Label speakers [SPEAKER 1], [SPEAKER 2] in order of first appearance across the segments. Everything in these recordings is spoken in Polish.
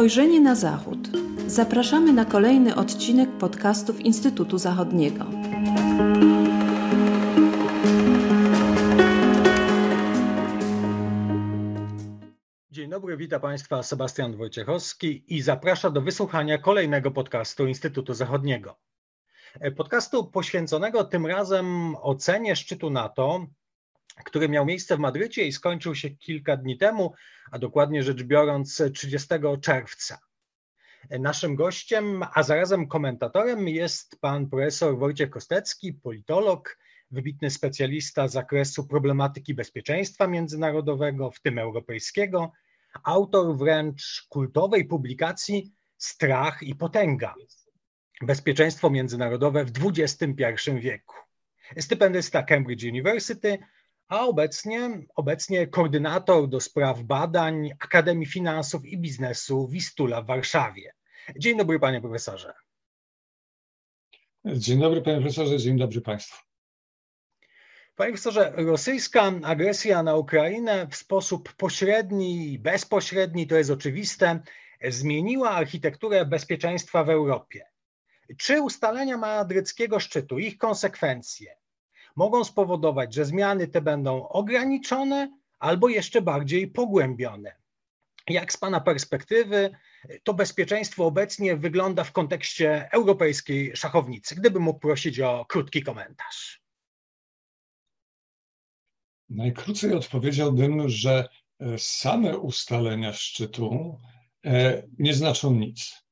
[SPEAKER 1] Spojrzenie na Zachód. Zapraszamy na kolejny odcinek podcastów Instytutu Zachodniego.
[SPEAKER 2] Dzień dobry, witam Państwa Sebastian Wojciechowski i zapraszam do wysłuchania kolejnego podcastu Instytutu Zachodniego. Podcastu poświęconego tym razem ocenie szczytu NATO, który miał miejsce w Madrycie i skończył się kilka dni temu, a dokładnie rzecz biorąc 30 czerwca. Naszym gościem, a zarazem komentatorem jest pan profesor Wojciech Kostecki, politolog, wybitny specjalista z zakresu problematyki bezpieczeństwa międzynarodowego, w tym europejskiego, autor wręcz kultowej publikacji Strach i potęga. Bezpieczeństwo międzynarodowe w XXI wieku. Stypendysta Cambridge University, a obecnie, obecnie koordynator do spraw badań Akademii Finansów i Biznesu Wistula w Warszawie. Dzień dobry, panie profesorze.
[SPEAKER 3] Dzień dobry, panie profesorze, dzień dobry państwu.
[SPEAKER 2] Panie profesorze, rosyjska agresja na Ukrainę w sposób pośredni i bezpośredni, to jest oczywiste, zmieniła architekturę bezpieczeństwa w Europie. Czy ustalenia madryckiego szczytu, ich konsekwencje mogą spowodować, że zmiany te będą ograniczone albo jeszcze bardziej pogłębione. Jak z Pana perspektywy to bezpieczeństwo obecnie wygląda w kontekście europejskiej szachownicy? Gdyby mógł prosić o krótki komentarz.
[SPEAKER 3] Najkrócej odpowiedziałbym, że e, same ustalenia szczytu e, nie znaczą nic.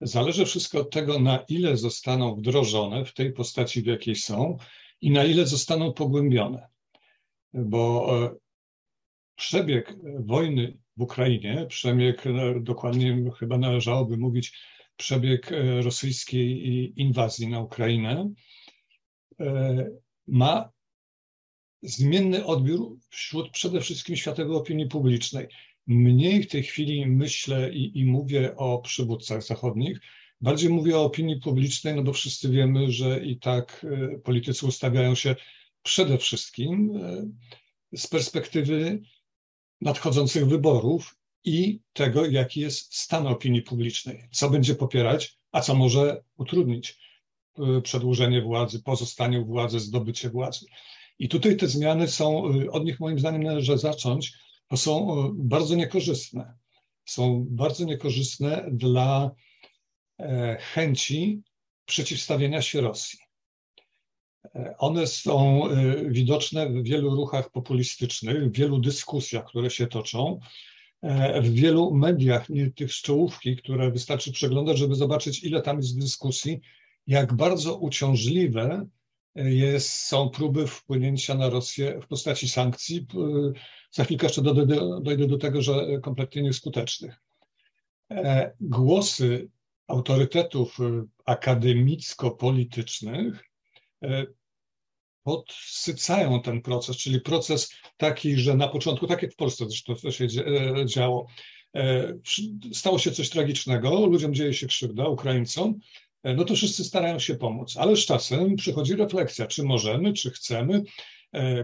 [SPEAKER 3] Zależy wszystko od tego, na ile zostaną wdrożone w tej postaci, w jakiej są, i na ile zostaną pogłębione. Bo e, przebieg wojny w Ukrainie, przebieg, e, dokładnie chyba należałoby mówić, przebieg e, rosyjskiej inwazji na Ukrainę, ma zmienny odbiór wśród przede wszystkim światowej opinii publicznej. Mniej w tej chwili myślę i, i mówię o przywódcach zachodnich, Bardziej mówię o opinii publicznej, no bo wszyscy wiemy, że i tak e, politycy ustawiają się przede wszystkim e, z perspektywy nadchodzących wyborów i tego, jaki jest stan opinii publicznej, co będzie popierać, a co może utrudnić e, przedłużenie władzy, pozostanie u władzy, zdobycie władzy. I tutaj te zmiany są, od nich moim zdaniem należy zacząć, bo są bardzo niekorzystne. Są bardzo niekorzystne dla chęci przeciwstawienia się Rosji. E, one są e, widoczne w wielu ruchach populistycznych, w wielu dyskusjach, które się toczą, w wielu mediach, nie tych z czołówki, które wystarczy przeglądać, żeby zobaczyć, ile tam jest dyskusji, jak bardzo uciążliwe jest, są próby wpłynięcia na Rosję w postaci sankcji. Za chwilkę jeszcze dojdę, dojdę do tego, że kompletnie nieskutecznych. Głosy autorytetów y, akademicko-politycznych y, podsycają ten proces, czyli proces taki, że na początku, tak jak w Polsce zresztą to się e, działo, e, stało się coś tragicznego, ludziom dzieje się krzywda, Ukraińcom, e, no to wszyscy starają się pomóc, ale z czasem przychodzi refleksja, czy możemy, czy chcemy,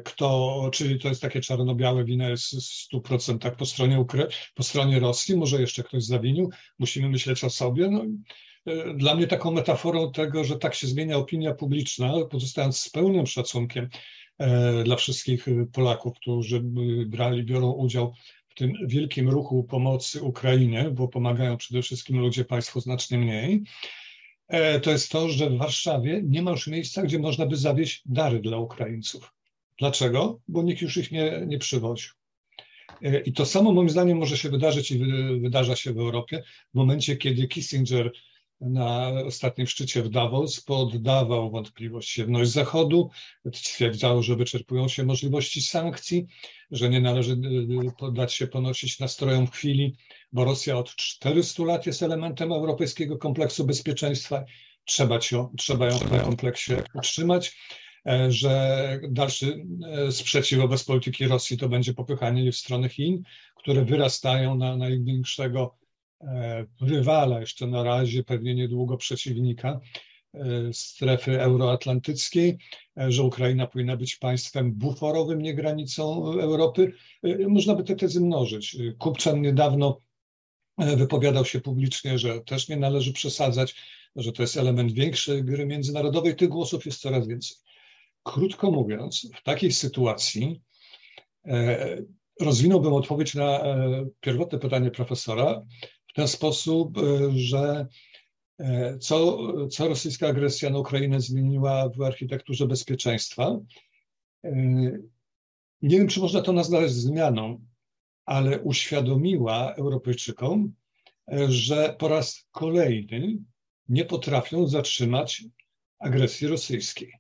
[SPEAKER 3] kto, czyli to jest takie czarno-białe wina jest w 100% po stronie, Ukra- po stronie Rosji, może jeszcze ktoś zawinił, musimy myśleć o sobie. No, e, dla mnie taką metaforą tego, że tak się zmienia opinia publiczna, pozostając z pełnym szacunkiem e, dla wszystkich Polaków, którzy brali, biorą udział w tym wielkim ruchu pomocy Ukrainie, bo pomagają przede wszystkim ludzie, państwo znacznie mniej, e, to jest to, że w Warszawie nie ma już miejsca, gdzie można by zawieźć dary dla Ukraińców. Dlaczego? Bo nikt już ich nie, nie przywoził. E, I to samo moim zdaniem może się wydarzyć i wydarza się w Europie w momencie, kiedy Kissinger na ostatnim szczycie w Davos poddawał wątpliwość jedność Zachodu, stwierdzał, że wyczerpują się możliwości sankcji, że nie należy e, dać się ponosić nastrojom w chwili, bo Rosja od 400 lat jest elementem europejskiego kompleksu bezpieczeństwa, trzeba, ją, trzeba ją w tym kompleksie utrzymać. E, że dalszy e, sprzeciw wobec polityki Rosji to będzie popychanie w stronę Chin, które wyrastają na największego e, rywala jeszcze na razie, pewnie niedługo przeciwnika strefy euroatlantyckiej, że Ukraina powinna być państwem buforowym, nie granicą Europy. Można by te tezy mnożyć. Kupczan niedawno wypowiadał się publicznie, że też nie należy przesadzać, że to jest element większej gry międzynarodowej. Tych głosów jest coraz więcej. Krótko mówiąc, w takiej sytuacji e, rozwinąłbym odpowiedź na e, pierwotne pytanie profesora w ten sposób, e, że co, co rosyjska agresja na Ukrainę zmieniła w architekturze bezpieczeństwa. Nie wiem, czy można to nazwać zmianą, ale uświadomiła Europejczykom, że po raz kolejny nie potrafią zatrzymać agresji rosyjskiej.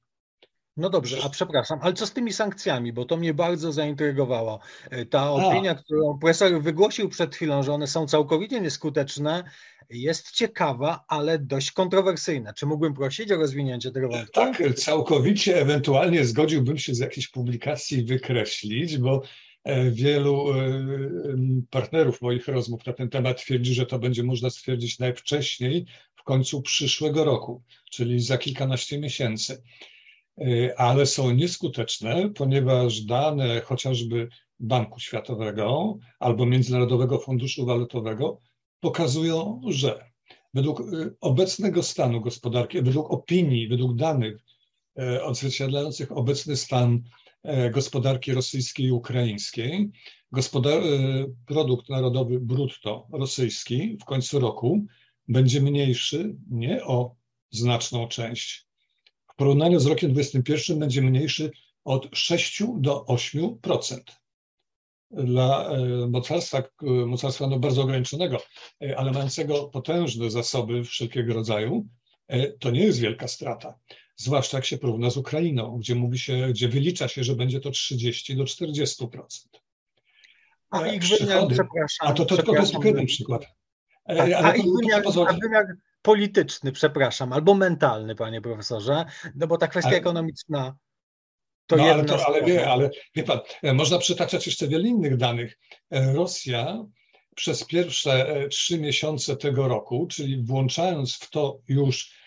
[SPEAKER 2] No dobrze, a przepraszam, ale co z tymi sankcjami, bo to mnie bardzo zaintrygowało. E, ta opinia, a. którą profesor wygłosił przed chwilą, że one są całkowicie nieskuteczne, jest ciekawa, ale dość kontrowersyjna. Czy mógłbym prosić o rozwinięcie tego wątku?
[SPEAKER 3] Tak, całkowicie, ewentualnie zgodziłbym się z jakiejś publikacji wykreślić, bo e, wielu e, partnerów moich rozmów na ten temat twierdzi, że to będzie można stwierdzić najwcześniej w końcu przyszłego roku, czyli za kilkanaście miesięcy. Y, ale są nieskuteczne, ponieważ dane chociażby Banku Światowego albo Międzynarodowego Funduszu Walutowego pokazują, że według y, obecnego stanu gospodarki, według opinii, według danych y, odzwierciedlających obecny stan gospodarki rosyjskiej i ukraińskiej, gospodar- produkt narodowy brutto rosyjski w końcu roku będzie mniejszy nie o znaczną część, porównaniu z rokiem 2021 będzie mniejszy od 6 do 8%. Dla e, mocarstwa, mocarstwa no bardzo ograniczonego, e, ale mającego potężne zasoby wszelkiego rodzaju, e, to nie jest wielka strata. Zwłaszcza jak się porówna z Ukrainą, gdzie mówi się, gdzie wylicza się, że będzie to 30 do 40%.
[SPEAKER 2] A ich wymiar, przepraszam.
[SPEAKER 3] A to, to, to, to jest tylko jeden przykład.
[SPEAKER 2] A, a, ich wymiar, a wymiar polityczny, przepraszam, albo mentalny, panie profesorze, no bo ta kwestia ale, ekonomiczna to no,
[SPEAKER 3] ale, to, ale, wie, ale wie pan, e, można przytaczać jeszcze wiele innych danych. E, Rosja przez pierwsze e, trzy miesiące tego roku, czyli włączając w to już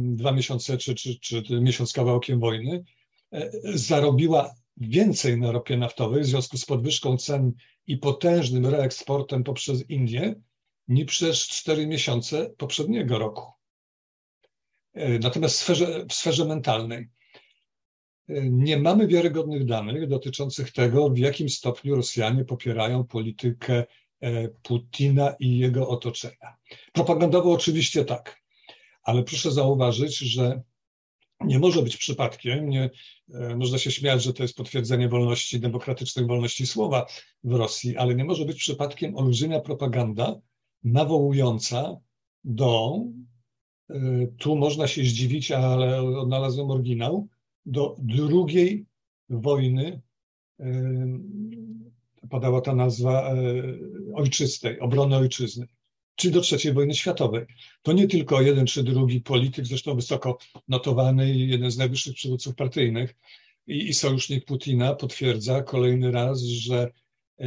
[SPEAKER 3] dwa miesiące czy, czy, czy miesiąc kawałkiem wojny, zarobiła więcej na ropie naftowej w związku z podwyżką cen i potężnym reeksportem poprzez Indię niż przez cztery miesiące poprzedniego roku. E, natomiast w sferze, w sferze mentalnej e, nie mamy wiarygodnych danych dotyczących tego, w jakim stopniu Rosjanie popierają politykę e, Putina i jego otoczenia. Propagandowo oczywiście tak, ale proszę zauważyć, że nie może być przypadkiem, nie, można się śmiać, że to jest potwierdzenie wolności, demokratycznej wolności słowa w Rosji, ale nie może być przypadkiem olbrzymia propaganda nawołująca do, y, tu można się zdziwić, ale odnalazłem oryginał, do drugiej wojny, y, padała ta nazwa y, ojczystej, obrony ojczyzny, czy do trzeciej wojny światowej. To nie tylko jeden czy drugi polityk, zresztą wysoko notowany i jeden z najwyższych przywódców partyjnych i, i sojusznik Putina potwierdza kolejny raz, że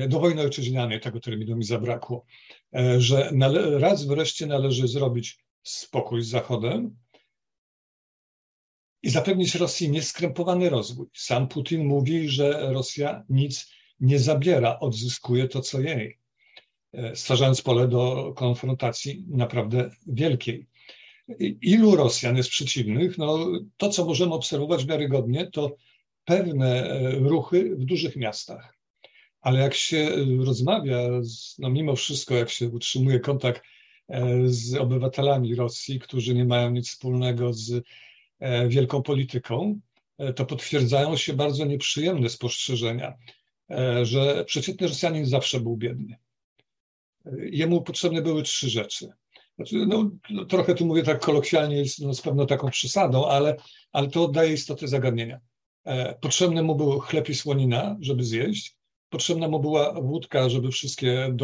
[SPEAKER 3] do wojny ojczyźnianej, tego terminu mi zabrakło, że raz wreszcie należy zrobić spokój z Zachodem i zapewnić Rosji nieskrępowany rozwój. Sam Putin mówi, że Rosja nic nie zabiera, odzyskuje to, co jej, e, stwarzając pole do konfrontacji naprawdę wielkiej. Ilu Rosjan jest przeciwnych? No, to, co możemy obserwować wiarygodnie, to pewne e, ruchy w dużych miastach ale jak się y, rozmawia, no mimo wszystko, jak się utrzymuje kontakt e, z obywatelami Rosji, którzy nie mają nic wspólnego z e, wielką polityką, e, to potwierdzają się bardzo nieprzyjemne spostrzeżenia, że przeciętny Rosjanin zawsze był biedny. Jemu potrzebne były trzy rzeczy. Znaczy, no, no, trochę tu mówię tak kolokwialnie, no, z pewną taką przesadą, ale, ale to oddaje istotę zagadnienia. Potrzebny mu był chleb i słonina, żeby zjeść, Potrzebna mu była wódka, żeby wszystkie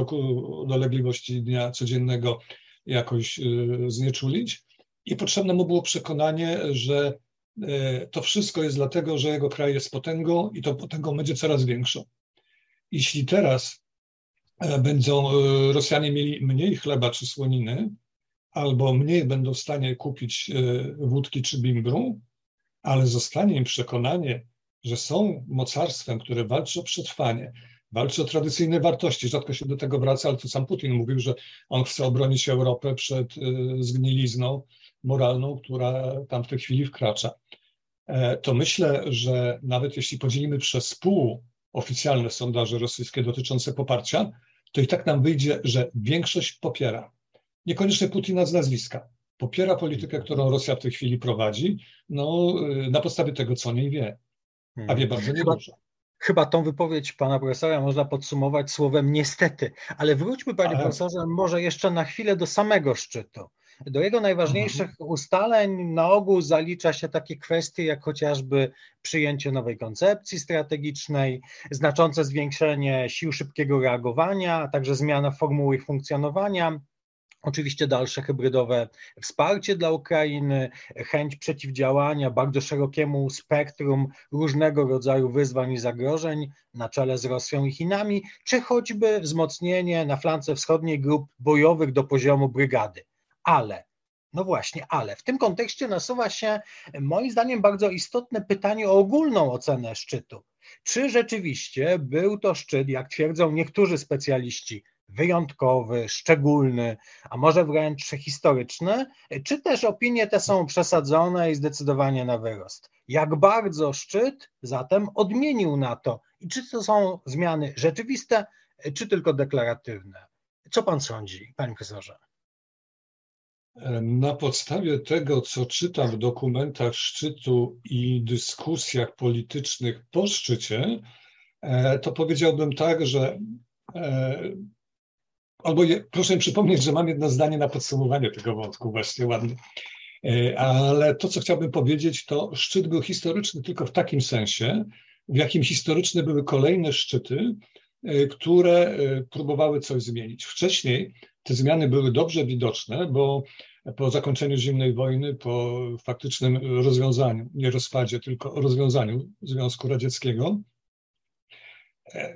[SPEAKER 3] dolegliwości dnia codziennego jakoś y, znieczulić. I potrzebne mu było przekonanie, że y, to wszystko jest dlatego, że jego kraj jest potęgą i to potęgą będzie coraz większą. Jeśli teraz e, będą y, Rosjanie mieli mniej chleba czy słoniny, albo mniej będą w stanie kupić wódki czy bimbru, ale zostanie im przekonanie, że są mocarstwem, które walczy o przetrwanie, walczy o tradycyjne wartości. Rzadko się do tego wraca, ale to sam Putin mówił, że on chce obronić Europę przed y, zgnilizną moralną, która tam w tej chwili wkracza. E, to myślę, że nawet jeśli podzielimy przez pół oficjalne sondaże rosyjskie dotyczące poparcia, to i tak nam wyjdzie, że większość popiera. Niekoniecznie Putina z nazwiska. Popiera politykę, którą Rosja w tej chwili prowadzi, no, y, na podstawie tego, co o niej wie. A wie bardzo niedużo.
[SPEAKER 2] Chyba tą wypowiedź pana profesora można podsumować słowem niestety. Ale wróćmy, panie Ale... profesorze, może jeszcze na chwilę do samego szczytu. Do jego najważniejszych mhm. ustaleń na ogół zalicza się takie kwestie jak chociażby przyjęcie nowej koncepcji strategicznej, znaczące zwiększenie sił szybkiego reagowania, a także zmiana formuły ich funkcjonowania, Oczywiście dalsze hybrydowe wsparcie dla Ukrainy, chęć przeciwdziałania bardzo szerokiemu spektrum różnego rodzaju wyzwań i zagrożeń na czele z Rosją i Chinami, czy choćby wzmocnienie na flance wschodniej grup bojowych do poziomu brygady. Ale no właśnie, ale w tym kontekście nasuwa się moim zdaniem bardzo istotne pytanie o ogólną ocenę szczytu. Czy rzeczywiście był to szczyt, jak twierdzą niektórzy specjaliści, wyjątkowy, szczególny, a może wręcz historyczny, czy też opinie te są przesadzone i zdecydowanie na wyrost? Jak bardzo szczyt zatem odmienił NATO i czy to są zmiany rzeczywiste, czy tylko deklaratywne? Co pan sądzi, panie profesorze?
[SPEAKER 3] Na podstawie tego, co czytam w dokumentach szczytu i dyskusjach politycznych po szczycie, e, to powiedziałbym tak, że e, albo je, proszę mi przypomnieć, że mam jedno zdanie na podsumowanie tego wątku, właśnie ładnie. E, ale to, co chciałbym powiedzieć, to szczyt był historyczny tylko w takim sensie, w jakim historyczne były kolejne szczyty, które próbowały coś zmienić. Wcześniej te zmiany były dobrze widoczne, bo po zakończeniu zimnej wojny, po faktycznym rozwiązaniu, nie rozpadzie, tylko rozwiązaniu Związku Radzieckiego, e,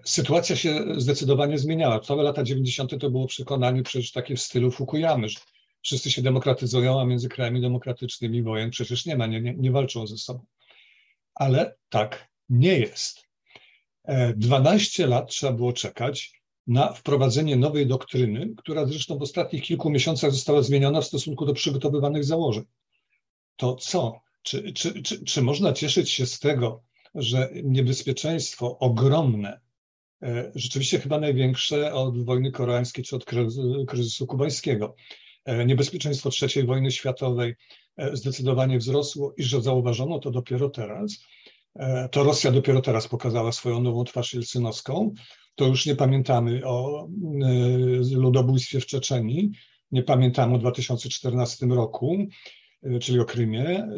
[SPEAKER 3] sytuacja się zdecydowanie zmieniała. Całe lata 90. to było przekonanie przecież takie w stylu Fukuyamy, że wszyscy się demokratyzują, a między krajami demokratycznymi wojen przecież nie ma, nie, nie, nie walczą ze sobą. Ale tak nie jest. 12 e, lat trzeba było czekać, na wprowadzenie nowej doktryny, która zresztą w ostatnich kilku miesiącach została zmieniona w stosunku do przygotowywanych założeń. To co? Czy, czy, czy, czy można cieszyć się z tego, że niebezpieczeństwo ogromne, e, rzeczywiście chyba największe od wojny koreańskiej czy od kryzysu kubańskiego, e, niebezpieczeństwo III wojny światowej e, zdecydowanie wzrosło i że zauważono to dopiero teraz, to Rosja dopiero teraz pokazała swoją nową twarz jelcynowską, to już nie pamiętamy o ludobójstwie w Czeczenii, nie pamiętamy o 2014 roku, czyli o Krymie, e,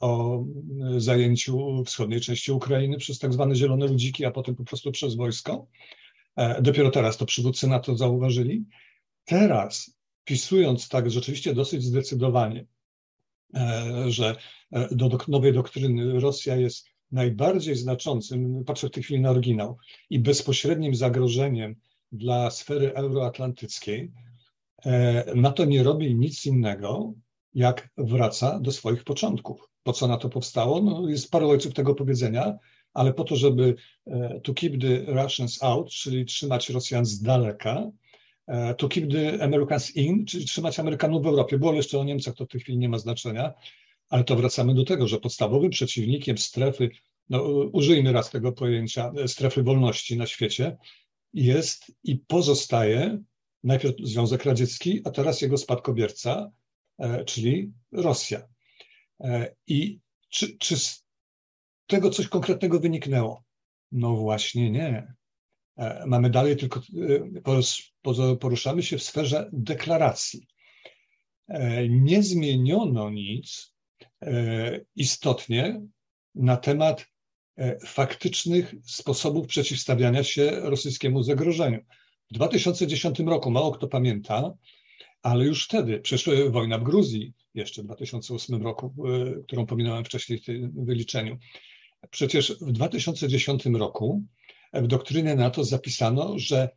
[SPEAKER 3] o zajęciu wschodniej części Ukrainy przez tak zwane zielone ludziki, a potem po prostu przez wojsko. Dopiero teraz to przywódcy NATO zauważyli. Teraz, pisując tak rzeczywiście dosyć zdecydowanie, że do nowej doktryny Rosja jest najbardziej znaczącym, patrzę w tej chwili na oryginał, i bezpośrednim zagrożeniem dla sfery euroatlantyckiej, e, NATO nie robi nic innego, jak wraca do swoich początków. Po co na to powstało? No, jest parę ojców tego powiedzenia, ale po to, żeby e, to keep the Russians out, czyli trzymać Rosjan z daleka, e, to keep the Americans in, czyli trzymać Amerykanów w Europie. Było jeszcze o Niemcach, to w tej chwili nie ma znaczenia, ale to wracamy do tego, że podstawowym przeciwnikiem strefy, no, użyjmy raz tego pojęcia, strefy wolności na świecie, jest i pozostaje najpierw Związek Radziecki, a teraz jego spadkobierca, e, czyli Rosja. E, I czy, czy z tego coś konkretnego wyniknęło? No właśnie nie. E, mamy dalej tylko, poruszamy się w sferze deklaracji. Nie zmieniono nic E, istotnie na temat e, faktycznych sposobów przeciwstawiania się rosyjskiemu zagrożeniu. W 2010 roku, mało kto pamięta, ale już wtedy, przeszła wojna w Gruzji, jeszcze w 2008 roku, e, którą pominąłem wcześniej w tym wyliczeniu. Przecież w 2010 roku w doktrynie NATO zapisano, że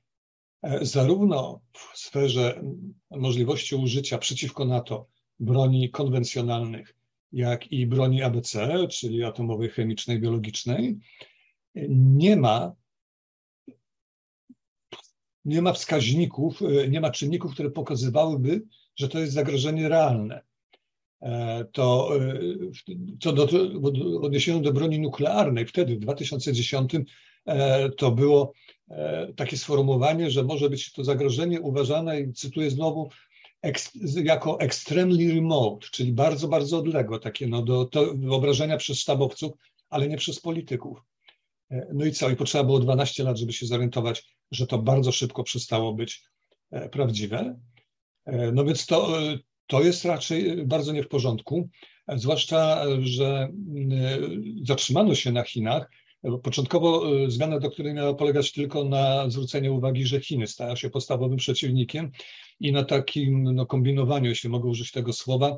[SPEAKER 3] zarówno w sferze możliwości użycia przeciwko NATO broni konwencjonalnych, jak i broni ABC, czyli atomowej, chemicznej, biologicznej, nie ma nie ma wskaźników, nie ma czynników, które pokazywałyby, że to jest zagrożenie realne. To co do, w odniesieniu do broni nuklearnej, wtedy w 2010 to było takie sformułowanie, że może być to zagrożenie uważane, i cytuję znowu, jako extremely remote, czyli bardzo, bardzo odległe, takie no, do, do wyobrażenia przez sztabowców, ale nie przez polityków. E, no i co? I potrzeba było 12 lat, żeby się zorientować, że to bardzo szybko przestało być e, prawdziwe. E, no więc to, to jest raczej bardzo nie w porządku, zwłaszcza, że zatrzymano się na Chinach. Początkowo zmiana doktryny miała polegać tylko na zwróceniu uwagi, że Chiny stają się podstawowym przeciwnikiem i na takim no, kombinowaniu, jeśli mogę użyć tego słowa,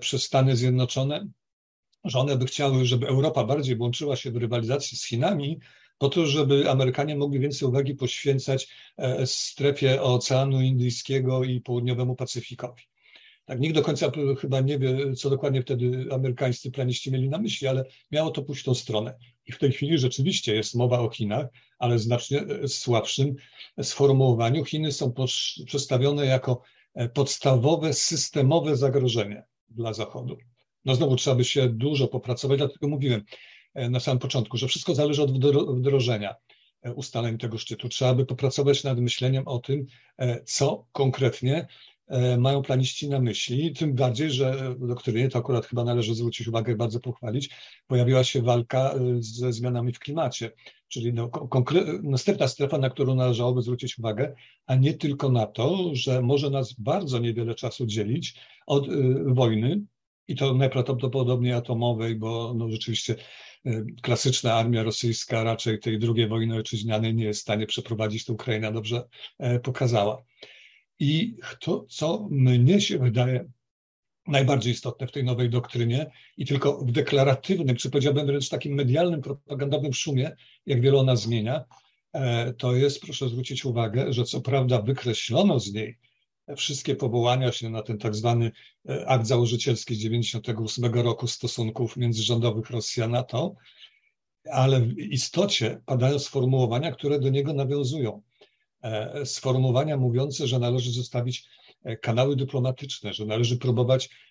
[SPEAKER 3] przez Stany Zjednoczone że one by chciały, żeby Europa bardziej włączyła się w rywalizację z Chinami, po to, żeby Amerykanie mogli więcej uwagi poświęcać e, strefie Oceanu Indyjskiego i Południowemu Pacyfikowi. Tak, nikt do końca chyba nie wie, co dokładnie wtedy amerykańscy planiści mieli na myśli, ale miało to pójść w tą stronę. I w tej chwili rzeczywiście jest mowa o Chinach, ale znacznie e, słabszym sformułowaniu. Chiny są przedstawione jako e, podstawowe systemowe zagrożenie dla Zachodu no znowu trzeba by się dużo popracować, dlatego mówiłem e, na samym początku, że wszystko zależy od wdrożenia e, ustaleń tego szczytu. Trzeba by popracować nad myśleniem o tym, e, co konkretnie mają planiści na myśli, tym bardziej, że w doktrynie, to akurat chyba należy zwrócić uwagę, bardzo pochwalić, pojawiła się walka ze zmianami w klimacie, czyli no, następna strefa, na którą należałoby zwrócić uwagę, a nie tylko na to, że może nas bardzo niewiele czasu dzielić od wojny, i to najprawdopodobniej atomowej, bo no rzeczywiście e, klasyczna armia rosyjska raczej tej drugiej wojny ojczyźnianej nie jest w stanie przeprowadzić, to Ukraina dobrze e, pokazała. I to, co mnie się wydaje najbardziej istotne w tej nowej doktrynie i tylko w deklaratywnym, czy powiedziałbym wręcz takim medialnym, propagandowym szumie, jak wiele ona zmienia, e, to jest, proszę zwrócić uwagę, że co prawda wykreślono z niej wszystkie powołania się na ten tak zwany e, akt założycielski z 1998 roku stosunków międzyrządowych Rosji a NATO, ale w istocie padają sformułowania, które do niego nawiązują. E, sformułowania mówiące, że należy zostawić e, kanały dyplomatyczne, że należy próbować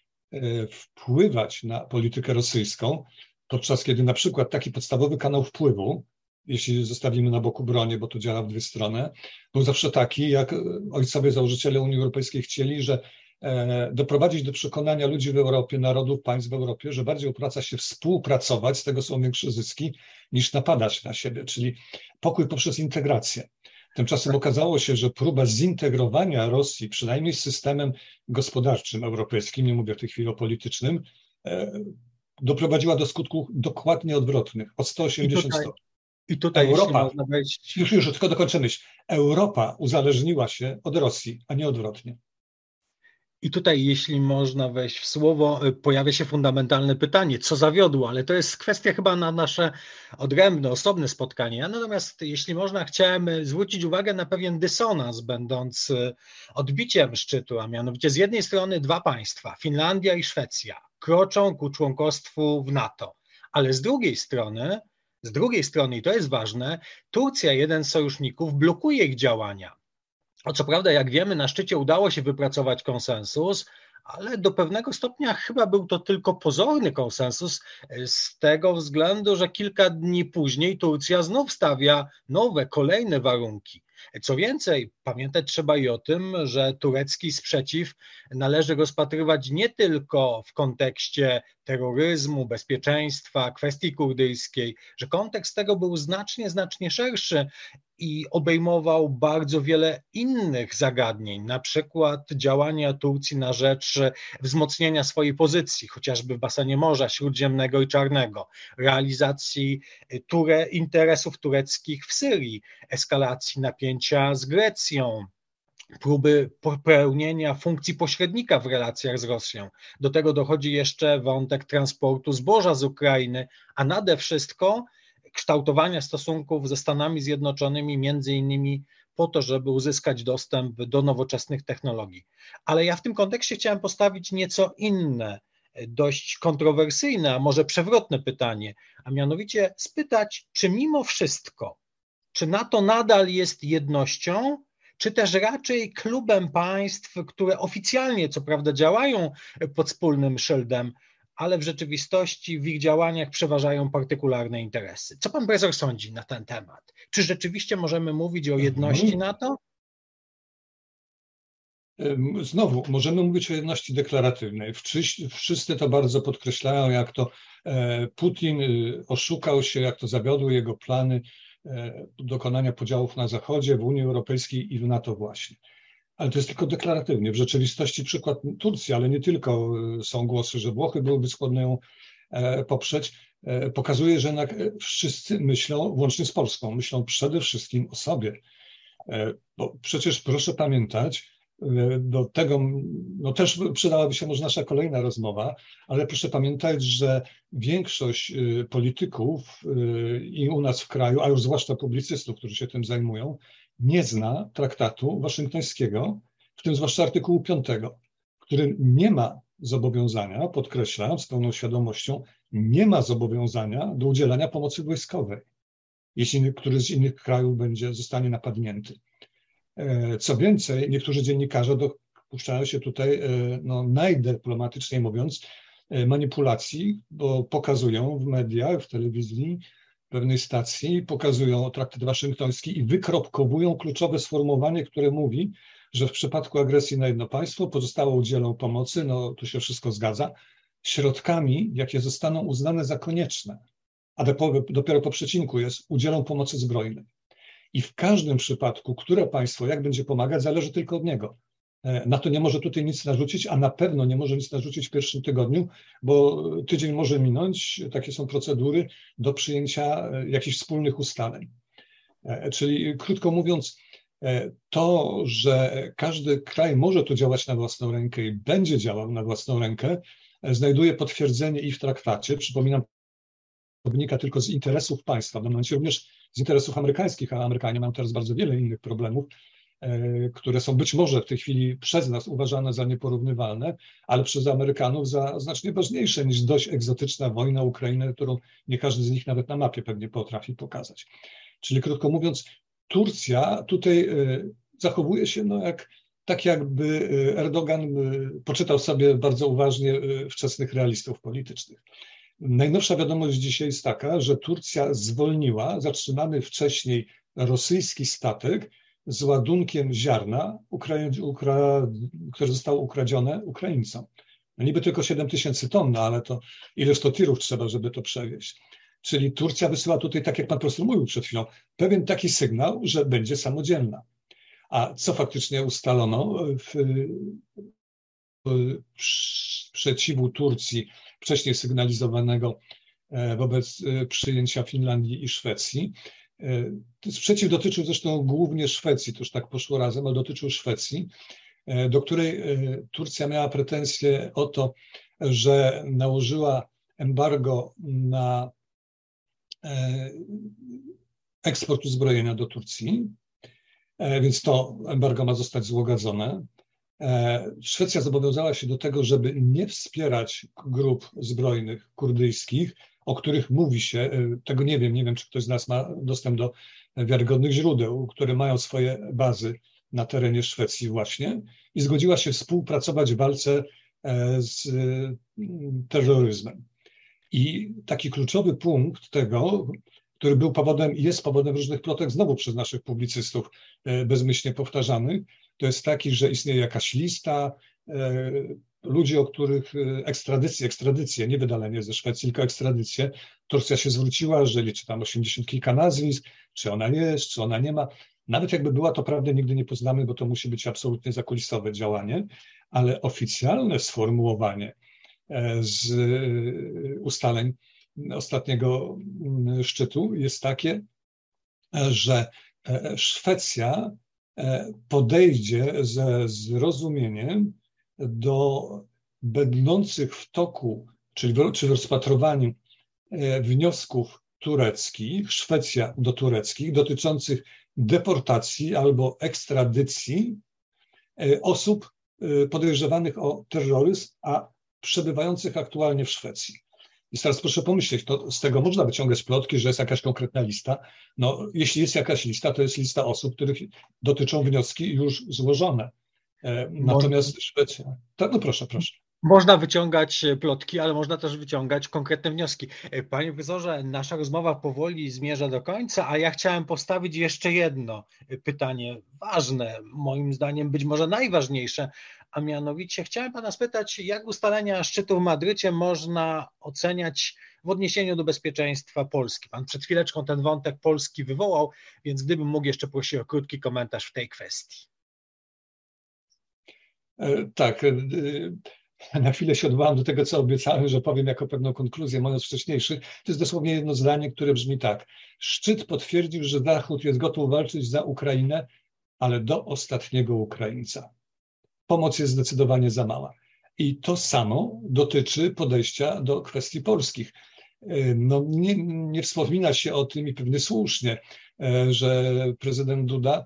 [SPEAKER 3] wpływać na politykę rosyjską, podczas kiedy na przykład taki podstawowy kanał wpływu, jeśli zostawimy na boku bronię, bo to działa w dwie strony, był zawsze taki, jak ojcowie założyciele Unii Europejskiej chcieli, że e, doprowadzić do przekonania ludzi w Europie, narodów, państw w Europie, że bardziej opłaca się współpracować, z tego są większe zyski, niż napadać na siebie, czyli pokój poprzez integrację. Tymczasem okazało się, że próba zintegrowania Rosji, przynajmniej z systemem gospodarczym europejskim, nie mówię w tej chwili o politycznym, e, doprowadziła do skutków dokładnie odwrotnych, o 180 stopni.
[SPEAKER 2] I tutaj Europa, można
[SPEAKER 3] wejść... Już, już, tylko dokończę myśl. Europa uzależniła się od Rosji, a nie odwrotnie.
[SPEAKER 2] I tutaj, jeśli można wejść w słowo, y, pojawia się fundamentalne pytanie, co zawiodło, ale to jest kwestia chyba na nasze odrębne, osobne spotkanie. natomiast, jeśli można, chciałem zwrócić uwagę na pewien dysonans, będąc y, odbiciem szczytu, a mianowicie z jednej strony dwa państwa, Finlandia i Szwecja, kroczą ku członkostwu w NATO, ale z drugiej strony z drugiej strony, i to jest ważne, Turcja, jeden z sojuszników, blokuje ich działania. O co prawda, jak wiemy, na szczycie udało się wypracować konsensus, ale do pewnego stopnia chyba był to tylko pozorny konsensus, z tego względu, że kilka dni później Turcja znów stawia nowe, kolejne warunki. Co więcej, pamiętać trzeba i o tym, że turecki sprzeciw należy rozpatrywać nie tylko w kontekście terroryzmu, bezpieczeństwa, kwestii kurdyjskiej, że kontekst tego był znacznie, znacznie szerszy i obejmował bardzo wiele innych zagadnień, na przykład działania Turcji na rzecz wzmocnienia swojej pozycji, chociażby w basenie Morza Śródziemnego i Czarnego, realizacji ture, interesów tureckich w Syrii, eskalacji napięcia z Grecją, próby popełnienia funkcji pośrednika w relacjach z Rosją. Do tego dochodzi jeszcze wątek transportu zboża z Ukrainy, a nade wszystko kształtowania stosunków ze Stanami Zjednoczonymi, między innymi po to, żeby uzyskać dostęp do nowoczesnych technologii. Ale ja w tym kontekście chciałem postawić nieco inne, dość kontrowersyjne, a może przewrotne pytanie, a mianowicie spytać, czy mimo wszystko, czy NATO nadal jest jednością, czy też raczej klubem państw, które oficjalnie co prawda działają pod wspólnym szyldem, ale w rzeczywistości w ich działaniach przeważają partykularne interesy. Co pan profesor sądzi na ten temat? Czy rzeczywiście możemy mówić o jedności mhm. NATO?
[SPEAKER 3] Znowu, możemy mówić o jedności deklaratywnej. Wszyscy, wszyscy to bardzo podkreślają, jak to e, Putin y, oszukał się, jak to zawiodły jego plany e, dokonania podziałów na Zachodzie, w Unii Europejskiej i w NATO właśnie. Ale to jest tylko deklaratywnie. W rzeczywistości przykład Turcji, ale nie tylko y, są głosy, że Włochy byłyby skłonne ją e, poprzeć, pokazuje, że jednak wszyscy myślą, włącznie z Polską, myślą przede wszystkim o sobie. Bo przecież proszę pamiętać, do tego no też przydałaby się może nasza kolejna rozmowa, ale proszę pamiętać, że większość y, polityków y, i u nas w kraju, a już zwłaszcza publicystów, którzy się tym zajmują, nie zna traktatu waszyngtońskiego, w tym zwłaszcza artykułu 5, w którym nie ma zobowiązania, podkreślam z pełną świadomością, nie ma zobowiązania do udzielania pomocy wojskowej, jeśli któryś z innych krajów będzie, zostanie napadnięty. E, co więcej, niektórzy dziennikarze dopuszczają się tutaj, e, no, najdyplomatyczniej mówiąc, e, manipulacji, bo pokazują w mediach, w telewizji, pewnej stacji, pokazują traktat waszyngtoński i wykropkowują kluczowe sformułowanie, które mówi, że w przypadku agresji na jedno państwo pozostałe udzielą pomocy, no tu się wszystko zgadza, środkami, jakie zostaną uznane za konieczne, a dopiero po przecinku jest udzielą pomocy zbrojnej. I w każdym przypadku, które państwo jak będzie pomagać, zależy tylko od niego. E, na to nie może tutaj nic narzucić, a na pewno nie może nic narzucić w pierwszym tygodniu, bo tydzień może minąć, takie są procedury do przyjęcia e, jakichś wspólnych ustaleń. E, czyli krótko mówiąc, to, że każdy kraj może tu działać na własną rękę i będzie działał na własną rękę, znajduje potwierdzenie i w traktacie. Przypominam, to wynika tylko z interesów państwa, w tym momencie również z interesów amerykańskich, a Amerykanie mają teraz bardzo wiele innych problemów, które są być może w tej chwili przez nas uważane za nieporównywalne, ale przez Amerykanów za znacznie ważniejsze niż dość egzotyczna wojna Ukrainy, którą nie każdy z nich nawet na mapie pewnie potrafi pokazać. Czyli krótko mówiąc, Turcja tutaj e, zachowuje się no jak, tak, jakby e, Erdogan poczytał sobie bardzo uważnie wczesnych realistów politycznych. Najnowsza wiadomość dzisiaj jest taka, że Turcja zwolniła zatrzymany wcześniej rosyjski statek z ładunkiem ziarna, które zostało ukradzione Ukraińcom. No niby tylko 7 tysięcy ton, no ale to ileż to tirów trzeba, żeby to przewieźć. Czyli Turcja wysyła tutaj, tak jak pan profesor mówił przed chwilą, pewien taki sygnał, że będzie samodzielna. A co faktycznie ustalono w, w Turcji wcześniej sygnalizowanego e, wobec e, przyjęcia Finlandii i Szwecji. E, sprzeciw dotyczył zresztą głównie Szwecji, to już tak poszło razem, ale dotyczył Szwecji, do której Turcja miała pretensje o to, że nałożyła embargo na eksport uzbrojenia do Turcji, więc to embargo ma zostać złogadzone. E, Szwecja zobowiązała się do tego, żeby nie wspierać grup zbrojnych kurdyjskich, o których mówi się, e, tego nie wiem, nie wiem, czy ktoś z nas ma dostęp do wiarygodnych źródeł, które mają swoje bazy na terenie Szwecji właśnie i zgodziła się współpracować w walce e, z terroryzmem. I taki kluczowy punkt tego, który był powodem i jest powodem różnych plotek znowu przez naszych publicystów bezmyślnie powtarzanych, to jest taki, że istnieje jakaś lista e, ludzi, o których e, ekstradycję, ekstradycję, nie wydalenie ze Szwecji, tylko ekstradycję. Turcja się zwróciła, że liczy tam 80 kilka nazwisk, czy ona jest, czy ona nie ma. Nawet jakby była, to prawdę nigdy nie poznamy, bo to musi być absolutnie zakulisowe działanie, ale oficjalne sformułowanie e, z ustaleń ostatniego mm, szczytu jest takie, że Szwecja E, podejdzie ze zrozumieniem do będących w toku, czyli w, czy w rozpatrowaniu e, wniosków tureckich, Szwecja do tureckich, dotyczących deportacji albo ekstradycji e, osób podejrzewanych o terroryzm, a przebywających aktualnie w Szwecji. I teraz proszę pomyśleć, to z tego można wyciągać plotki, że jest jakaś konkretna lista. No, jeśli jest jakaś lista, to jest lista osób, których dotyczą wnioski już złożone. E, natomiast Szwecja. Tak, no proszę, proszę.
[SPEAKER 2] Można wyciągać plotki, ale można też wyciągać konkretne wnioski. E, panie profesorze, nasza rozmowa powoli zmierza do końca, a ja chciałem postawić jeszcze jedno pytanie, ważne, moim zdaniem być może najważniejsze, a mianowicie chciałem pana spytać, jak ustalenia szczytu w Madrycie można oceniać w odniesieniu do bezpieczeństwa Polski? Pan przed chwileczką ten wątek Polski wywołał, więc gdybym mógł jeszcze prosić o krótki komentarz w tej kwestii.
[SPEAKER 3] E, tak. E, na chwilę się odwołam do tego, co obiecałem, że powiem jako pewną konkluzję, mówiąc wcześniejszy. To jest dosłownie jedno zdanie, które brzmi tak. Szczyt potwierdził, że Zachód jest gotów walczyć za Ukrainę, ale do ostatniego Ukraińca. Pomoc jest zdecydowanie za mała. I to samo dotyczy podejścia do kwestii polskich. No, nie, nie wspomina się o tym i pewnie słusznie, że prezydent Duda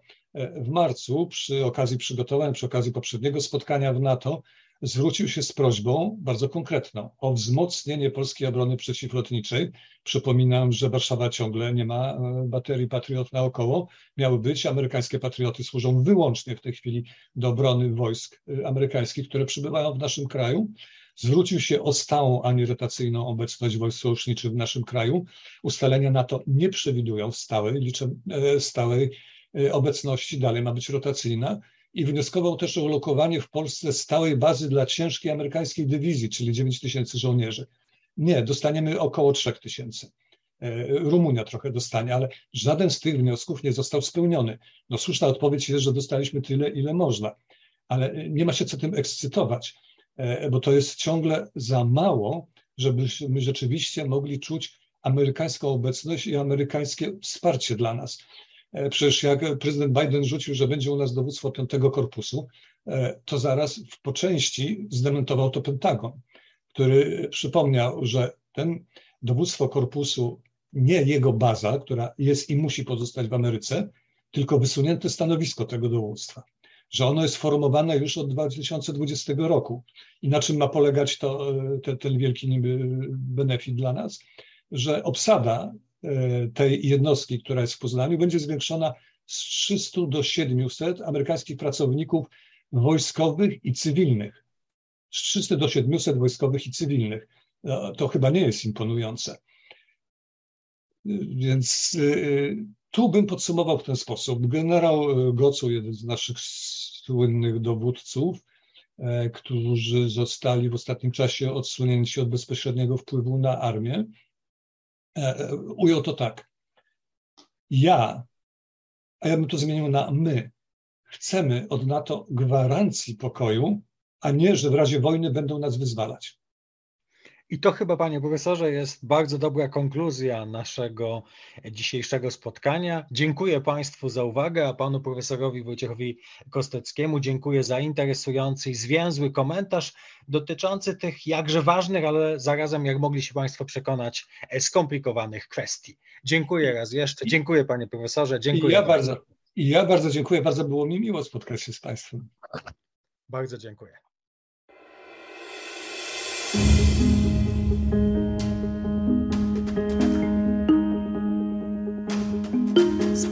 [SPEAKER 3] w marcu przy okazji przygotowań, przy okazji poprzedniego spotkania w NATO zwrócił się z prośbą bardzo konkretną o wzmocnienie polskiej obrony przeciwlotniczej. Przypominam, że Warszawa ciągle nie ma e, baterii Patriot naokoło. Miały być, amerykańskie Patrioty służą wyłącznie w tej chwili do obrony wojsk e, amerykańskich, które przybywają w naszym kraju. Zwrócił się o stałą, a nie rotacyjną obecność wojsk sojuszniczych w naszym kraju. Ustalenia NATO nie przewidują stałej, liczę, e, stałej obecności, dalej ma być rotacyjna i wnioskował też o ulokowanie w Polsce stałej bazy dla ciężkiej amerykańskiej dywizji, czyli 9 tysięcy żołnierzy. Nie, dostaniemy około 3 tysięcy. E, Rumunia trochę dostanie, ale żaden z tych wniosków nie został spełniony. No słuszna odpowiedź jest, że dostaliśmy tyle, ile można, ale nie ma się co tym ekscytować, e, bo to jest ciągle za mało, żebyśmy rzeczywiście mogli czuć amerykańską obecność i amerykańskie wsparcie dla nas. E, przecież jak prezydent Biden rzucił, że będzie u nas dowództwo piątego korpusu, e, to zaraz po części zdementował to Pentagon, który przypomniał, że ten dowództwo korpusu nie jego baza, która jest i musi pozostać w Ameryce, tylko wysunięte stanowisko tego dowództwa. Że ono jest formowane już od 2020 roku. I na czym ma polegać to, e, ten, wielki niby benefit dla nas? Że obsada tej jednostki, która jest w Poznaniu, będzie zwiększona z 300 do 700 amerykańskich pracowników wojskowych i cywilnych. Z 300 do 700 wojskowych i cywilnych. No, to chyba nie jest imponujące. Więc e, tu bym podsumował w ten sposób. Generał Gocu, jeden z naszych słynnych dowódców, e, którzy zostali w ostatnim czasie odsunięci od bezpośredniego wpływu na armię, E, e, ujął to tak. Ja, a ja bym to zmienił na my, chcemy od NATO gwarancji pokoju, a nie, że w razie wojny będą nas wyzwalać.
[SPEAKER 2] I to chyba, panie profesorze, jest bardzo dobra konkluzja naszego dzisiejszego spotkania. Dziękuję państwu za uwagę, a panu profesorowi Wojciechowi Kosteckiemu dziękuję za interesujący i zwięzły komentarz dotyczący tych jakże ważnych, ale zarazem, jak mogli się państwo przekonać, skomplikowanych kwestii. Dziękuję raz jeszcze. Dziękuję panie profesorze. Dziękuję.
[SPEAKER 3] I ja bardzo, i ja bardzo dziękuję. Bardzo było mi miło spotkać się z państwem.
[SPEAKER 2] Bardzo dziękuję.